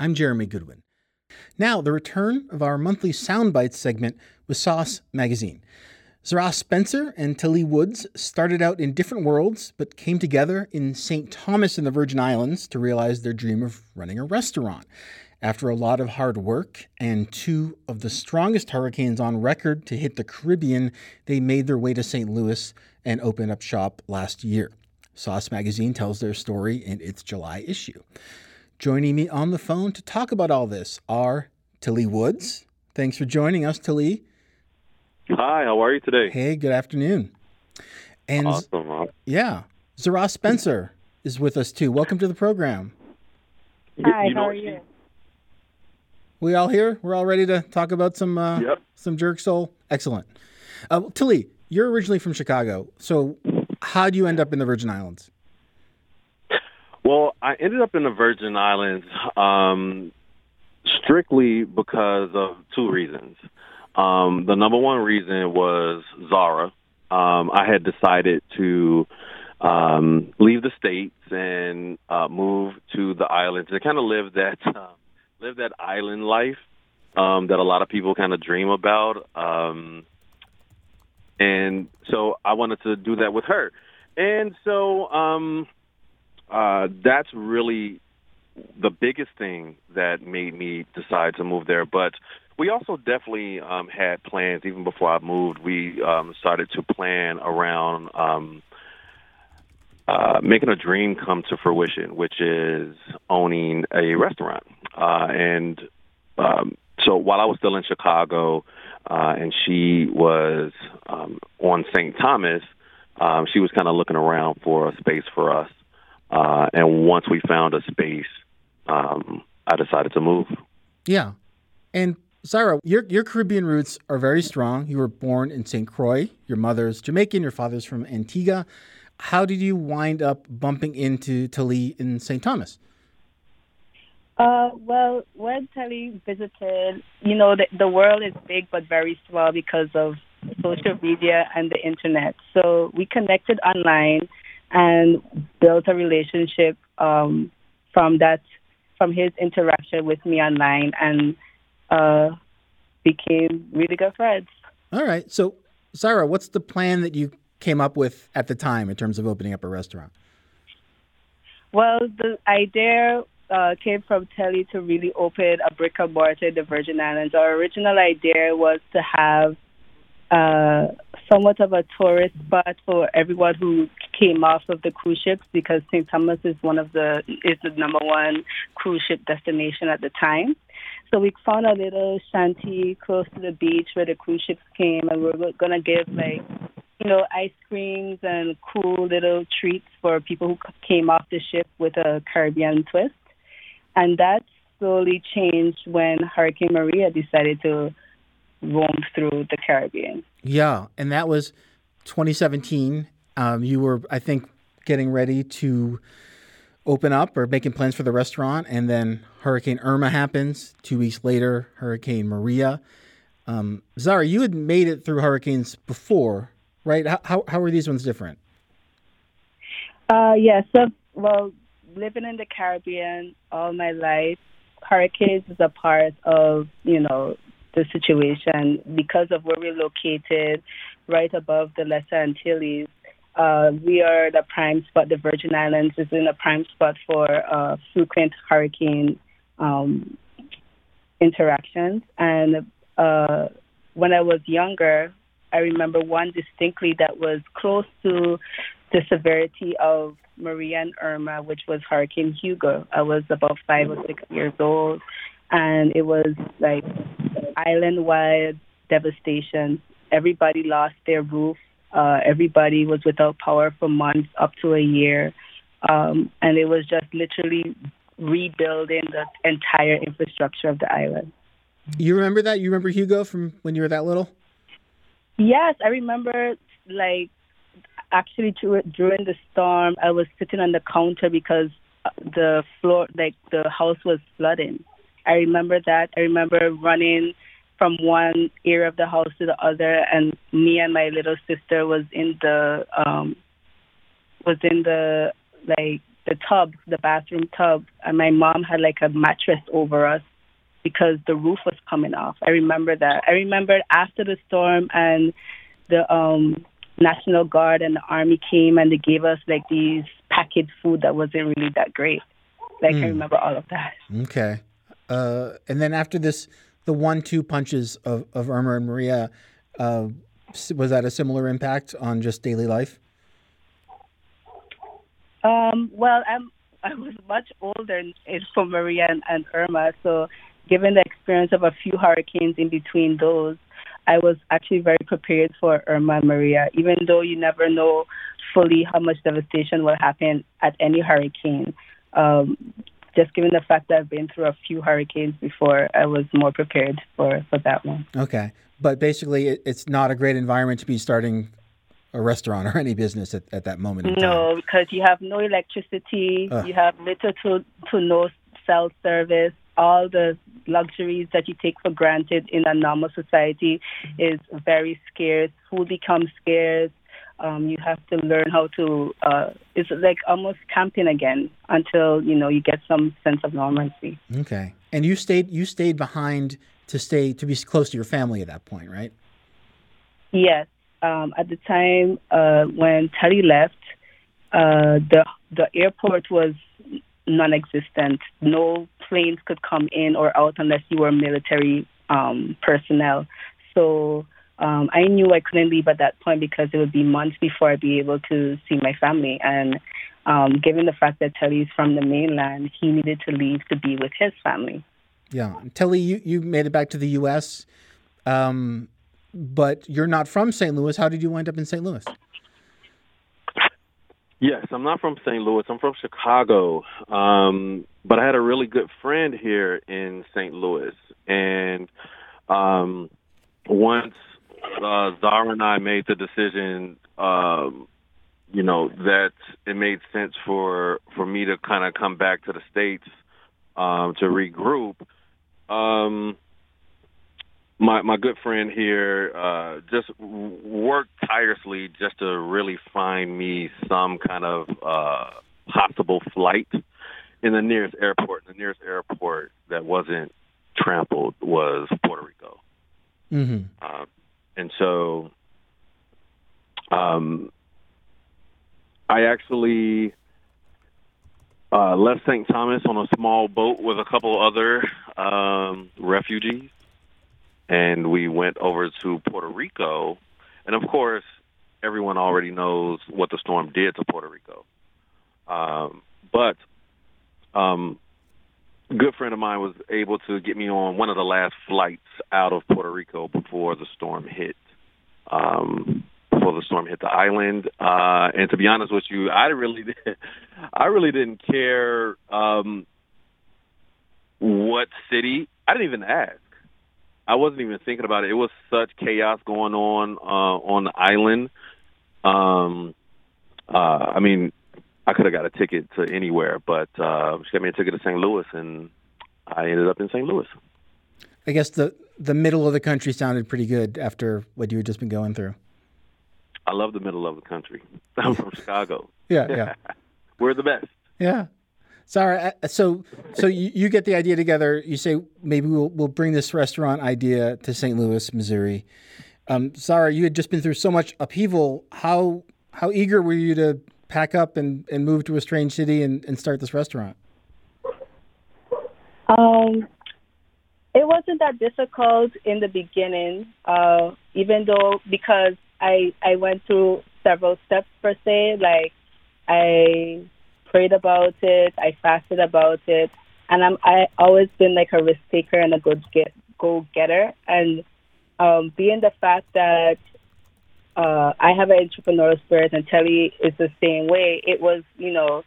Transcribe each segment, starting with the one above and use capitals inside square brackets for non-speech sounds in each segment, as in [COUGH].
I'm Jeremy Goodwin. Now, the return of our monthly Soundbites segment with Sauce Magazine. Zara Spencer and Telly Woods started out in different worlds, but came together in St. Thomas in the Virgin Islands to realize their dream of running a restaurant. After a lot of hard work and two of the strongest hurricanes on record to hit the Caribbean, they made their way to St. Louis and opened up shop last year. Sauce Magazine tells their story in its July issue. Joining me on the phone to talk about all this are Telly Woods. Thanks for joining us, Telly. Hi, how are you today? Hey, good afternoon. And awesome. yeah, Zara Spencer is with us too. Welcome to the program. Hi, you know how are you? We all here? We're all ready to talk about some uh, Yep. some jerk soul. Excellent. Uh, Telly, you're originally from Chicago, so how do you end up in the Virgin Islands? Well, I ended up in the Virgin Islands um, strictly because of two reasons. Um, the number one reason was Zara. Um, I had decided to um, leave the states and uh, move to the islands and kind of live that [LAUGHS] uh, live that island life um, that a lot of people kind of dream about. Um, and so I wanted to do that with her. And so um, uh, that's really the biggest thing that made me decide to move there. But we also definitely um, had plans even before I moved. We um, started to plan around um, uh, making a dream come to fruition, which is owning a restaurant. Uh, and um, so while I was still in Chicago uh, and she was um, on St. Thomas, um, she was kind of looking around for a space for us. Uh, and once we found a space, um, I decided to move. Yeah, and Zara, your your Caribbean roots are very strong. You were born in St. Croix. Your mother's Jamaican. Your father's from Antigua. How did you wind up bumping into Telly in St. Thomas? Uh, well, when Telly visited, you know, the, the world is big but very small because of social media and the internet. So we connected online and built a relationship um, from that, from his interaction with me online, and uh, became really good friends. All right. So, Sarah, what's the plan that you came up with at the time in terms of opening up a restaurant? Well, the idea uh, came from Telly to really open a brick and mortar in the Virgin Islands. Our original idea was to have uh, somewhat of a tourist spot for everyone who came off of the cruise ships because St. Thomas is one of the is the number one cruise ship destination at the time. So we found a little shanty close to the beach where the cruise ships came, and we we're gonna give like you know ice creams and cool little treats for people who came off the ship with a Caribbean twist. And that slowly changed when Hurricane Maria decided to roam through the Caribbean. Yeah, and that was 2017. Um, you were, I think, getting ready to open up or making plans for the restaurant, and then Hurricane Irma happens. Two weeks later, Hurricane Maria. Um, Zara, you had made it through hurricanes before, right? How how, how were these ones different? Uh, yeah, so, well, living in the Caribbean all my life, hurricanes is a part of, you know, the situation because of where we're located right above the Lesser Antilles. Uh, we are the prime spot. The Virgin Islands is in a prime spot for uh, frequent hurricane um, interactions. And uh, when I was younger, I remember one distinctly that was close to the severity of Maria and Irma, which was Hurricane Hugo. I was about five or six years old, and it was like island wide devastation. Everybody lost their roof. Uh, everybody was without power for months, up to a year. Um, and it was just literally rebuilding the entire infrastructure of the island. You remember that? You remember Hugo from when you were that little? Yes, I remember like actually during the storm, I was sitting on the counter because uh, the floor, like the house was flooding. I remember that. I remember running from one area of the house to the other, and me and my little sister was in the um was in the like the tub, the bathroom tub, and my mom had like a mattress over us because the roof was coming off. I remember that. I remember after the storm and the um National Guard and the Army came and they gave us like these packaged food that wasn't really that great. Like mm. I hmm. remember all of that. Okay. Uh, and then after this, the one-two punches of, of Irma and Maria, uh, was that a similar impact on just daily life? Um, well, I'm I was much older for Maria and, and Irma, so given the experience of a few hurricanes in between those, I was actually very prepared for Irma and Maria, even though you never know fully how much devastation will happen at any hurricane. Um, just given the fact that I've been through a few hurricanes before, I was more prepared for, for that one. Okay. But basically, it, it's not a great environment to be starting a restaurant or [LAUGHS] any business at, at that moment. no, because you have no electricity, Ugh. you have little to, to no cell service. All the luxuries that you take for granted in a normal society is very scarce. Food becomes scarce. Um, you have to learn how to. Uh, it's like almost camping again until you know you get some sense of normalcy. Okay, and you stayed. You stayed behind to stay to be close to your family at that point, right? Yes. Um, at the time uh, when Telly left, uh, the the airport was non-existent. No planes could come in or out unless you were military um, personnel. So um, I knew I couldn't leave at that point because it would be months before I'd be able to see my family. And um, given the fact that Telly's from the mainland, he needed to leave to be with his family. Yeah, Telly, you, you made it back to the U.S., um, but you're not from St. Louis. How did you wind up in St. Louis? Yes, I'm not from St. Louis. I'm from Chicago. Um, but I had a really good friend here in St. Louis. And um, once uh, Zara and I made the decision, um, you know, that it made sense for, for me to kind of come back to the States um, to regroup, um, my my good friend here uh, just worked tirelessly just to really find me some kind of uh, possible flight in the nearest airport. The nearest airport that wasn't trampled was Puerto Rico, mm-hmm. uh, and so um, I actually uh, left St. Thomas on a small boat with a couple other um, refugees and we went over to Puerto Rico. And of course, everyone already knows what the storm did to Puerto Rico. Um, but um, good friend of mine was able to get me on one of the last flights out of Puerto Rico before the storm hit. Um, before the storm hit the island, uh, and to be honest with you, I really, [LAUGHS] I really didn't care um, what city. I didn't even ask. I wasn't even thinking about it. It was such chaos going on uh, on the island. Um, uh, I mean, I could have got a ticket to anywhere, but uh, she got me a ticket to St. Louis, and I ended up in St. Louis. I guess the the middle of the country sounded pretty good after what you had just been going through. I love the middle of the country. [LAUGHS] I'm from Chicago. [LAUGHS] Yeah, yeah. [LAUGHS] We're the best. Yeah. Uh, so so you, you, get the idea together. You say maybe we'll we'll bring this restaurant idea to St. Louis, Missouri. Um, Sarah, you had just been through so much upheaval. How how eager were you to pack up and, and move to a strange city and, and start this restaurant? Um, it wasn't that difficult in the beginning, uh, even though because I I went through several steps per se. Like I prayed about it. I fasted about it, and I'm I always been like a risk taker and a good get go getter. And um, being the fact that uh, I have an entrepreneurial spirit and Telly is the same way, it was you know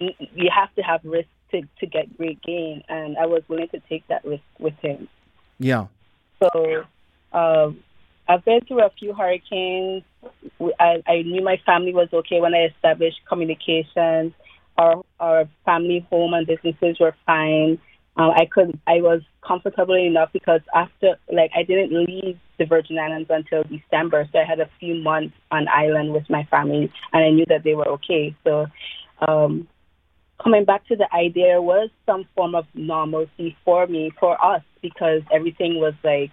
you have to have risk to to get great gain, and I was willing to take that risk with him. Yeah. So. Um, I've been through a few hurricanes. I, I knew my family was okay when I established communications. Our our family home and businesses were fine. Um, I could I was comfortable enough because after like I didn't leave the Virgin Islands until December, so I had a few months on island with my family, and I knew that they were okay. So um, coming back to the idea was some form of normalcy for me, for us, because everything was like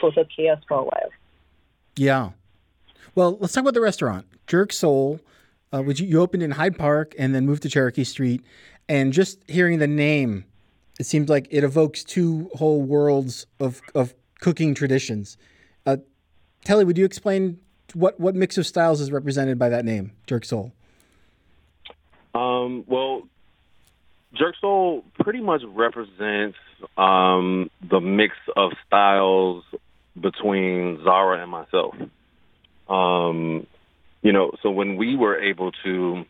total chaos for a while. Yeah. Well, let's talk about the restaurant, Jerk Soul, uh, which you opened in Hyde Park and then moved to Cherokee Street. And just hearing the name, it seems like it evokes two whole worlds of, of cooking traditions. Uh, Telly, would you explain what, what mix of styles is represented by that name, Jerk Soul? Um, well, Jerk Soul pretty much represents um, the mix of styles between Zara and myself. Um, you know, so when we were able to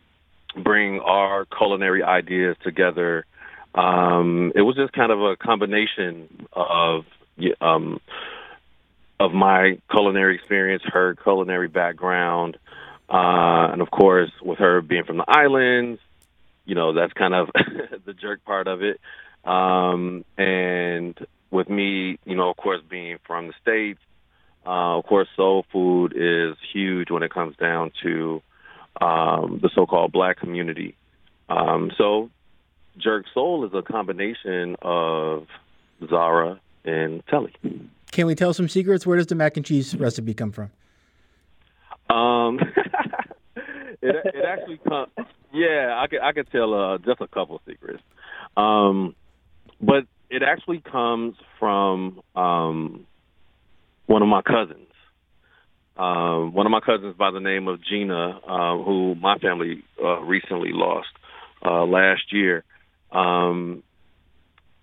bring our culinary ideas together, um, it was just kind of a combination of um, of my culinary experience, her culinary background, uh, and of course, with her being from the islands, you know, that's kind of [LAUGHS] the jerk part of it. Um, and with me, you know, of course, being from the States, uh, of course, soul food is huge when it comes down to um, the so-called black community. Um, so, Jerk Soul is a combination of Zara and Telly. Can we tell some secrets? Where does the mac and cheese recipe come from? Um, [LAUGHS] it, it actually comes. Yeah, I could I could tell uh, just a couple secrets, um, but it actually comes from um, one of my cousins. Um, one of my cousins by the name of Gina, uh, who my family uh, recently lost uh, last year. Um,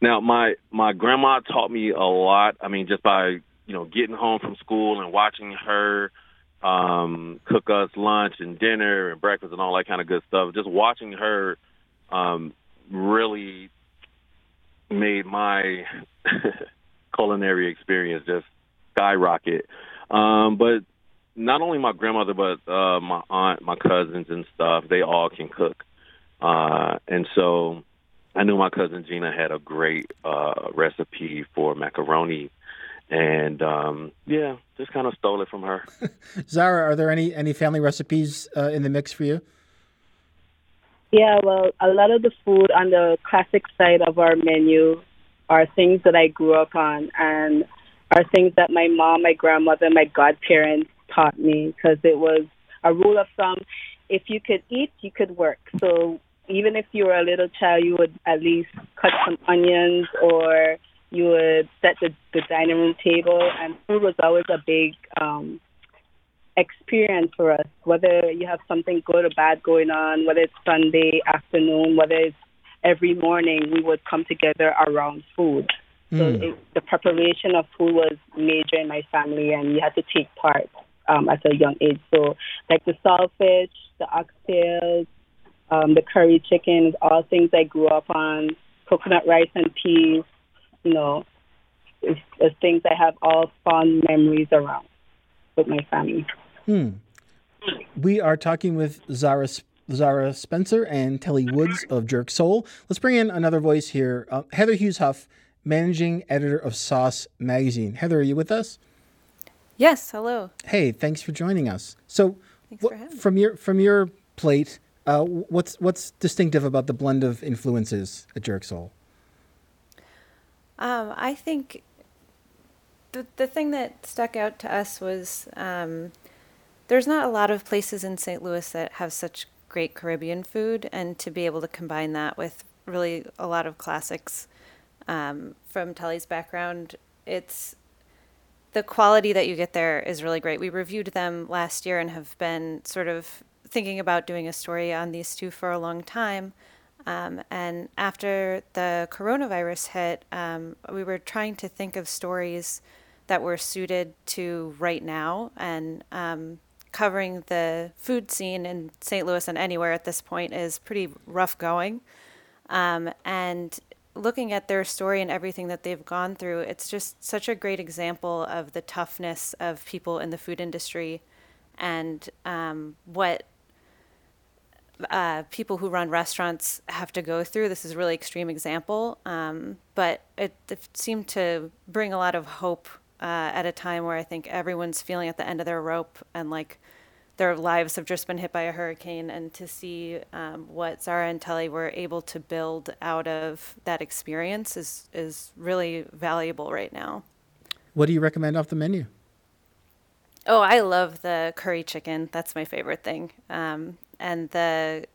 now, my my grandma taught me a lot. I mean, just by you know getting home from school and watching her um, cook us lunch and dinner and breakfast and all that kind of good stuff. Just watching her um, really made my [LAUGHS] culinary experience just skyrocket. Um, but not only my grandmother, but uh, my aunt, my cousins, and stuff, they all can cook. Uh, and so I knew my cousin Gina had a great uh, recipe for macaroni. And um, yeah, just kind of stole it from her. [LAUGHS] Zara, are there any, any family recipes uh, in the mix for you? Yeah, well, a lot of the food on the classic side of our menu are things that I grew up on and are things that my mom, my grandmother, my godparents taught me because it was a rule of thumb. If you could eat, you could work. So even if you were a little child, you would at least cut some onions or you would set the, the dining room table. And food was always a big um, experience for us, whether you have something good or bad going on, whether it's Sunday afternoon, whether it's every morning, we would come together around food. Mm. So hmm. it, the preparation of food was major in my family, and you had to take part um, at a young age. So, like the saltfish, the oxtails, um, the curry chicken, all things I grew up on, coconut rice and peas, you know, it's, it's things I have all fond memories around with my family. Hmm. We are talking with Zara Zara Spencer and Telly Woods of Jerk Soul. Let's bring in another voice here. Uh, Heather Hughes Huff, managing editor of Sauce Magazine. Heather, are you with us? Yes. Hello. Hey, thanks for joining us. So, wh- from your from your plate, uh, what's what's distinctive about the blend of influences at Jerk Soul? Um, I think the the thing that stuck out to us was um, there's not a lot of places in St. Louis that have such great Caribbean food, and to be able to combine that with really a lot of classics um, from Telly's background, it's the quality that you get there is really great. We reviewed them last year and have been sort of thinking about doing a story on these two for a long time. Um, and after the coronavirus hit, um, we were trying to think of stories that were suited to right now. And um, covering the food scene in St. Louis and anywhere at this point is pretty rough going. Um, and looking at their story and everything that they've gone through, it's just such a great example of the toughness of people in the food industry and um, what uh, people who run restaurants have to go through. This is a really extreme example, um, but it, it, seemed to bring a lot of hope uh, at a time where I think everyone's feeling at the end of their rope and like their lives have just been hit by a hurricane, and to see um, what Zara and Telly were able to build out of that experience is is really valuable right now. What do you recommend off the menu? Oh, I love the curry chicken. That's my favorite thing. Um, and the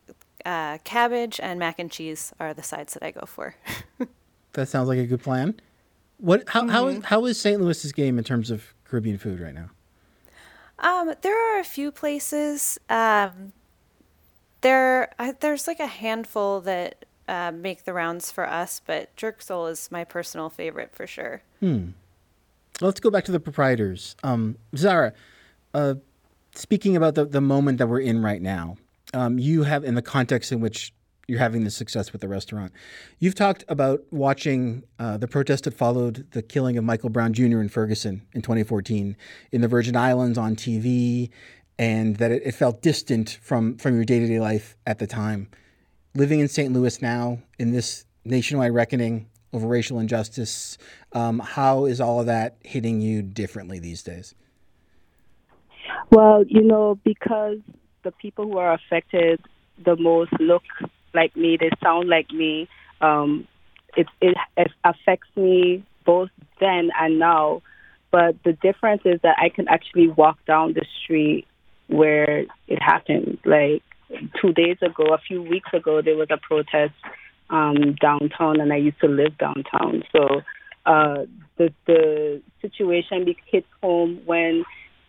uh, cabbage and mac and cheese are the sides that I go for. [LAUGHS] that sounds like a good plan. What? How, mm-hmm. how, is, how is St. Louis's game in terms of Caribbean food right now? Um, there are a few places. Um, there, uh, there's like a handful that uh, make the rounds for us, but Jerk Soul is my personal favorite for sure. Hmm. Let's go back to the proprietors. Um, Zara, uh, speaking about the, the moment that we're in right now, um, you have, in the context in which you're having the success with the restaurant, you've talked about watching uh, the protest that followed the killing of Michael Brown Jr. in Ferguson in 2014 in the Virgin Islands on TV, and that it, it felt distant from, from your day to day life at the time. Living in St. Louis now, in this nationwide reckoning over racial injustice, um, how is all of that hitting you differently these days? Well, you know, because the people who are affected the most look like me, they sound like me. Um, it, it, it affects me both then and now. But the difference is that I can actually walk down the street where it happened. Like two days ago, a few weeks ago, there was a protest um, downtown, and I used to live downtown. So uh, the the situation hits home when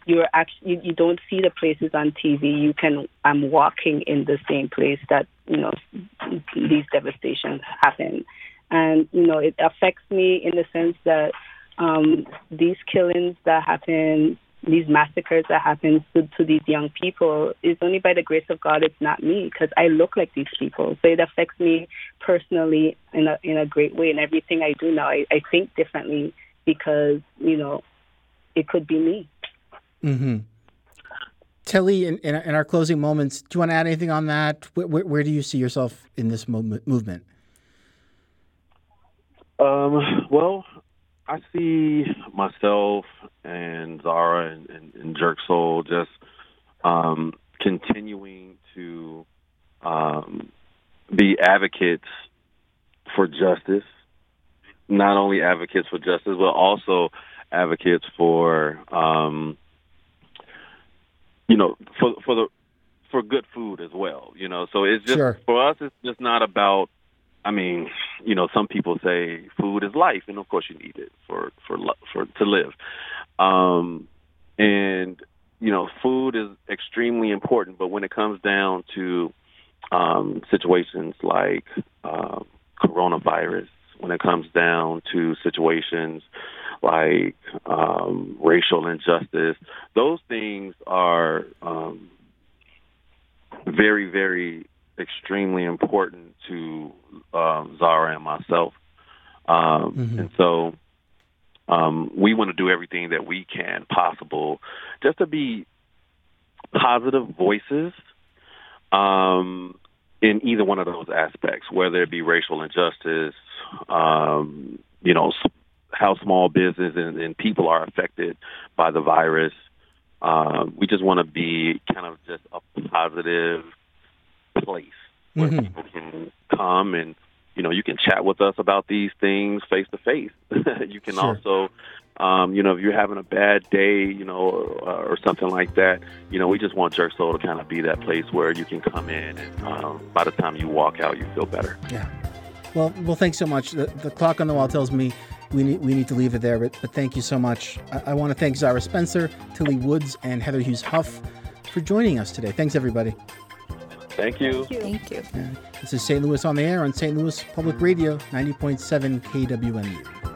you're actually you, you don't see the places on TV. You can I'm walking in the same place that you know these devastations happen, and you know it affects me in the sense that um, these killings that happen, these massacres that happen to, to these young people is only by the grace of God. It's not me because I look like these people, so it affects me personally in a in a great way. And everything I do now, I, I think differently because you know it could be me. Mm-hmm. Telly, in, in, in, our closing moments, do you want to add anything on that? Where, where, where do you see yourself in this movement? Um, well, I see myself and Zara and, and, and Jerk Soul just um, continuing to um, be advocates for justice. Not only advocates for justice, but also advocates for um, you know, for for the for good food as well. You know, so it's just sure. for us. It's just not about. I mean, you know, some people say food is life, and of course you need it for for for to live. Um, and you know, food is extremely important. But when it comes down to um, situations like uh, coronavirus, when it comes down to situations like um, racial injustice. Those things are um, very, very extremely important to um, Zara and myself. Um, mm-hmm. And so um, we want to do everything that we can possible just to be positive voices um, in either one of those aspects, whether it be racial injustice, um, you know, how small business and, and people are affected by the virus. Uh, we just want to be kind of just a positive place where mm-hmm. people can come and you know you can chat with us about these things face to face. [LAUGHS] You can sure. also um, you know, if you're having a bad day, you know, or, or, something like that, you know, we just want Jerk Soul to kind of be that place where you can come in and um, by the time you walk out, you feel better. Yeah. Well, well, thanks so much. The, the clock on the wall tells me we need, we need to leave it there, but, but thank you so much. I, I want to thank Zara Spencer, Telly Woods, and Heather Hughes Huff for joining us today. Thanks, everybody. Thank you. Thank you. Yeah. This is St. Louis on the Air on St. Louis Public Radio, 90.7 KWMU.